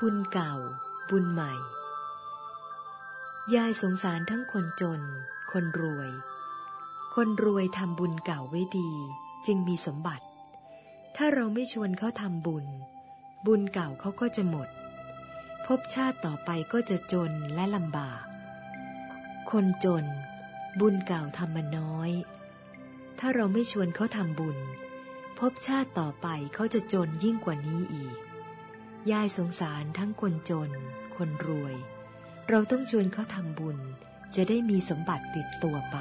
บุญเก่า บุญใหม่ ยายสงสารทั้งคนจน คนรวย คนรวยทำบุญเก่าไว้ดี จึงมีสมบัติ ถ้าเราไม่ชวนเขาทำบุญ บุญเก่าเขาก็จะหมดภพชาติต่อไปก็จะจนและลำบาก คนจน บุญเก่าทำมาน้อย ถ้าเราไม่ชวนเขาทำบุญภพชาติต่อไปเขาจะจนยิ่งกว่านี้อีก ยายสงสารทั้งคนจน คนรวย เราต้องชวนเขาทำบุญ จะได้มีสมบัติติดตัวไป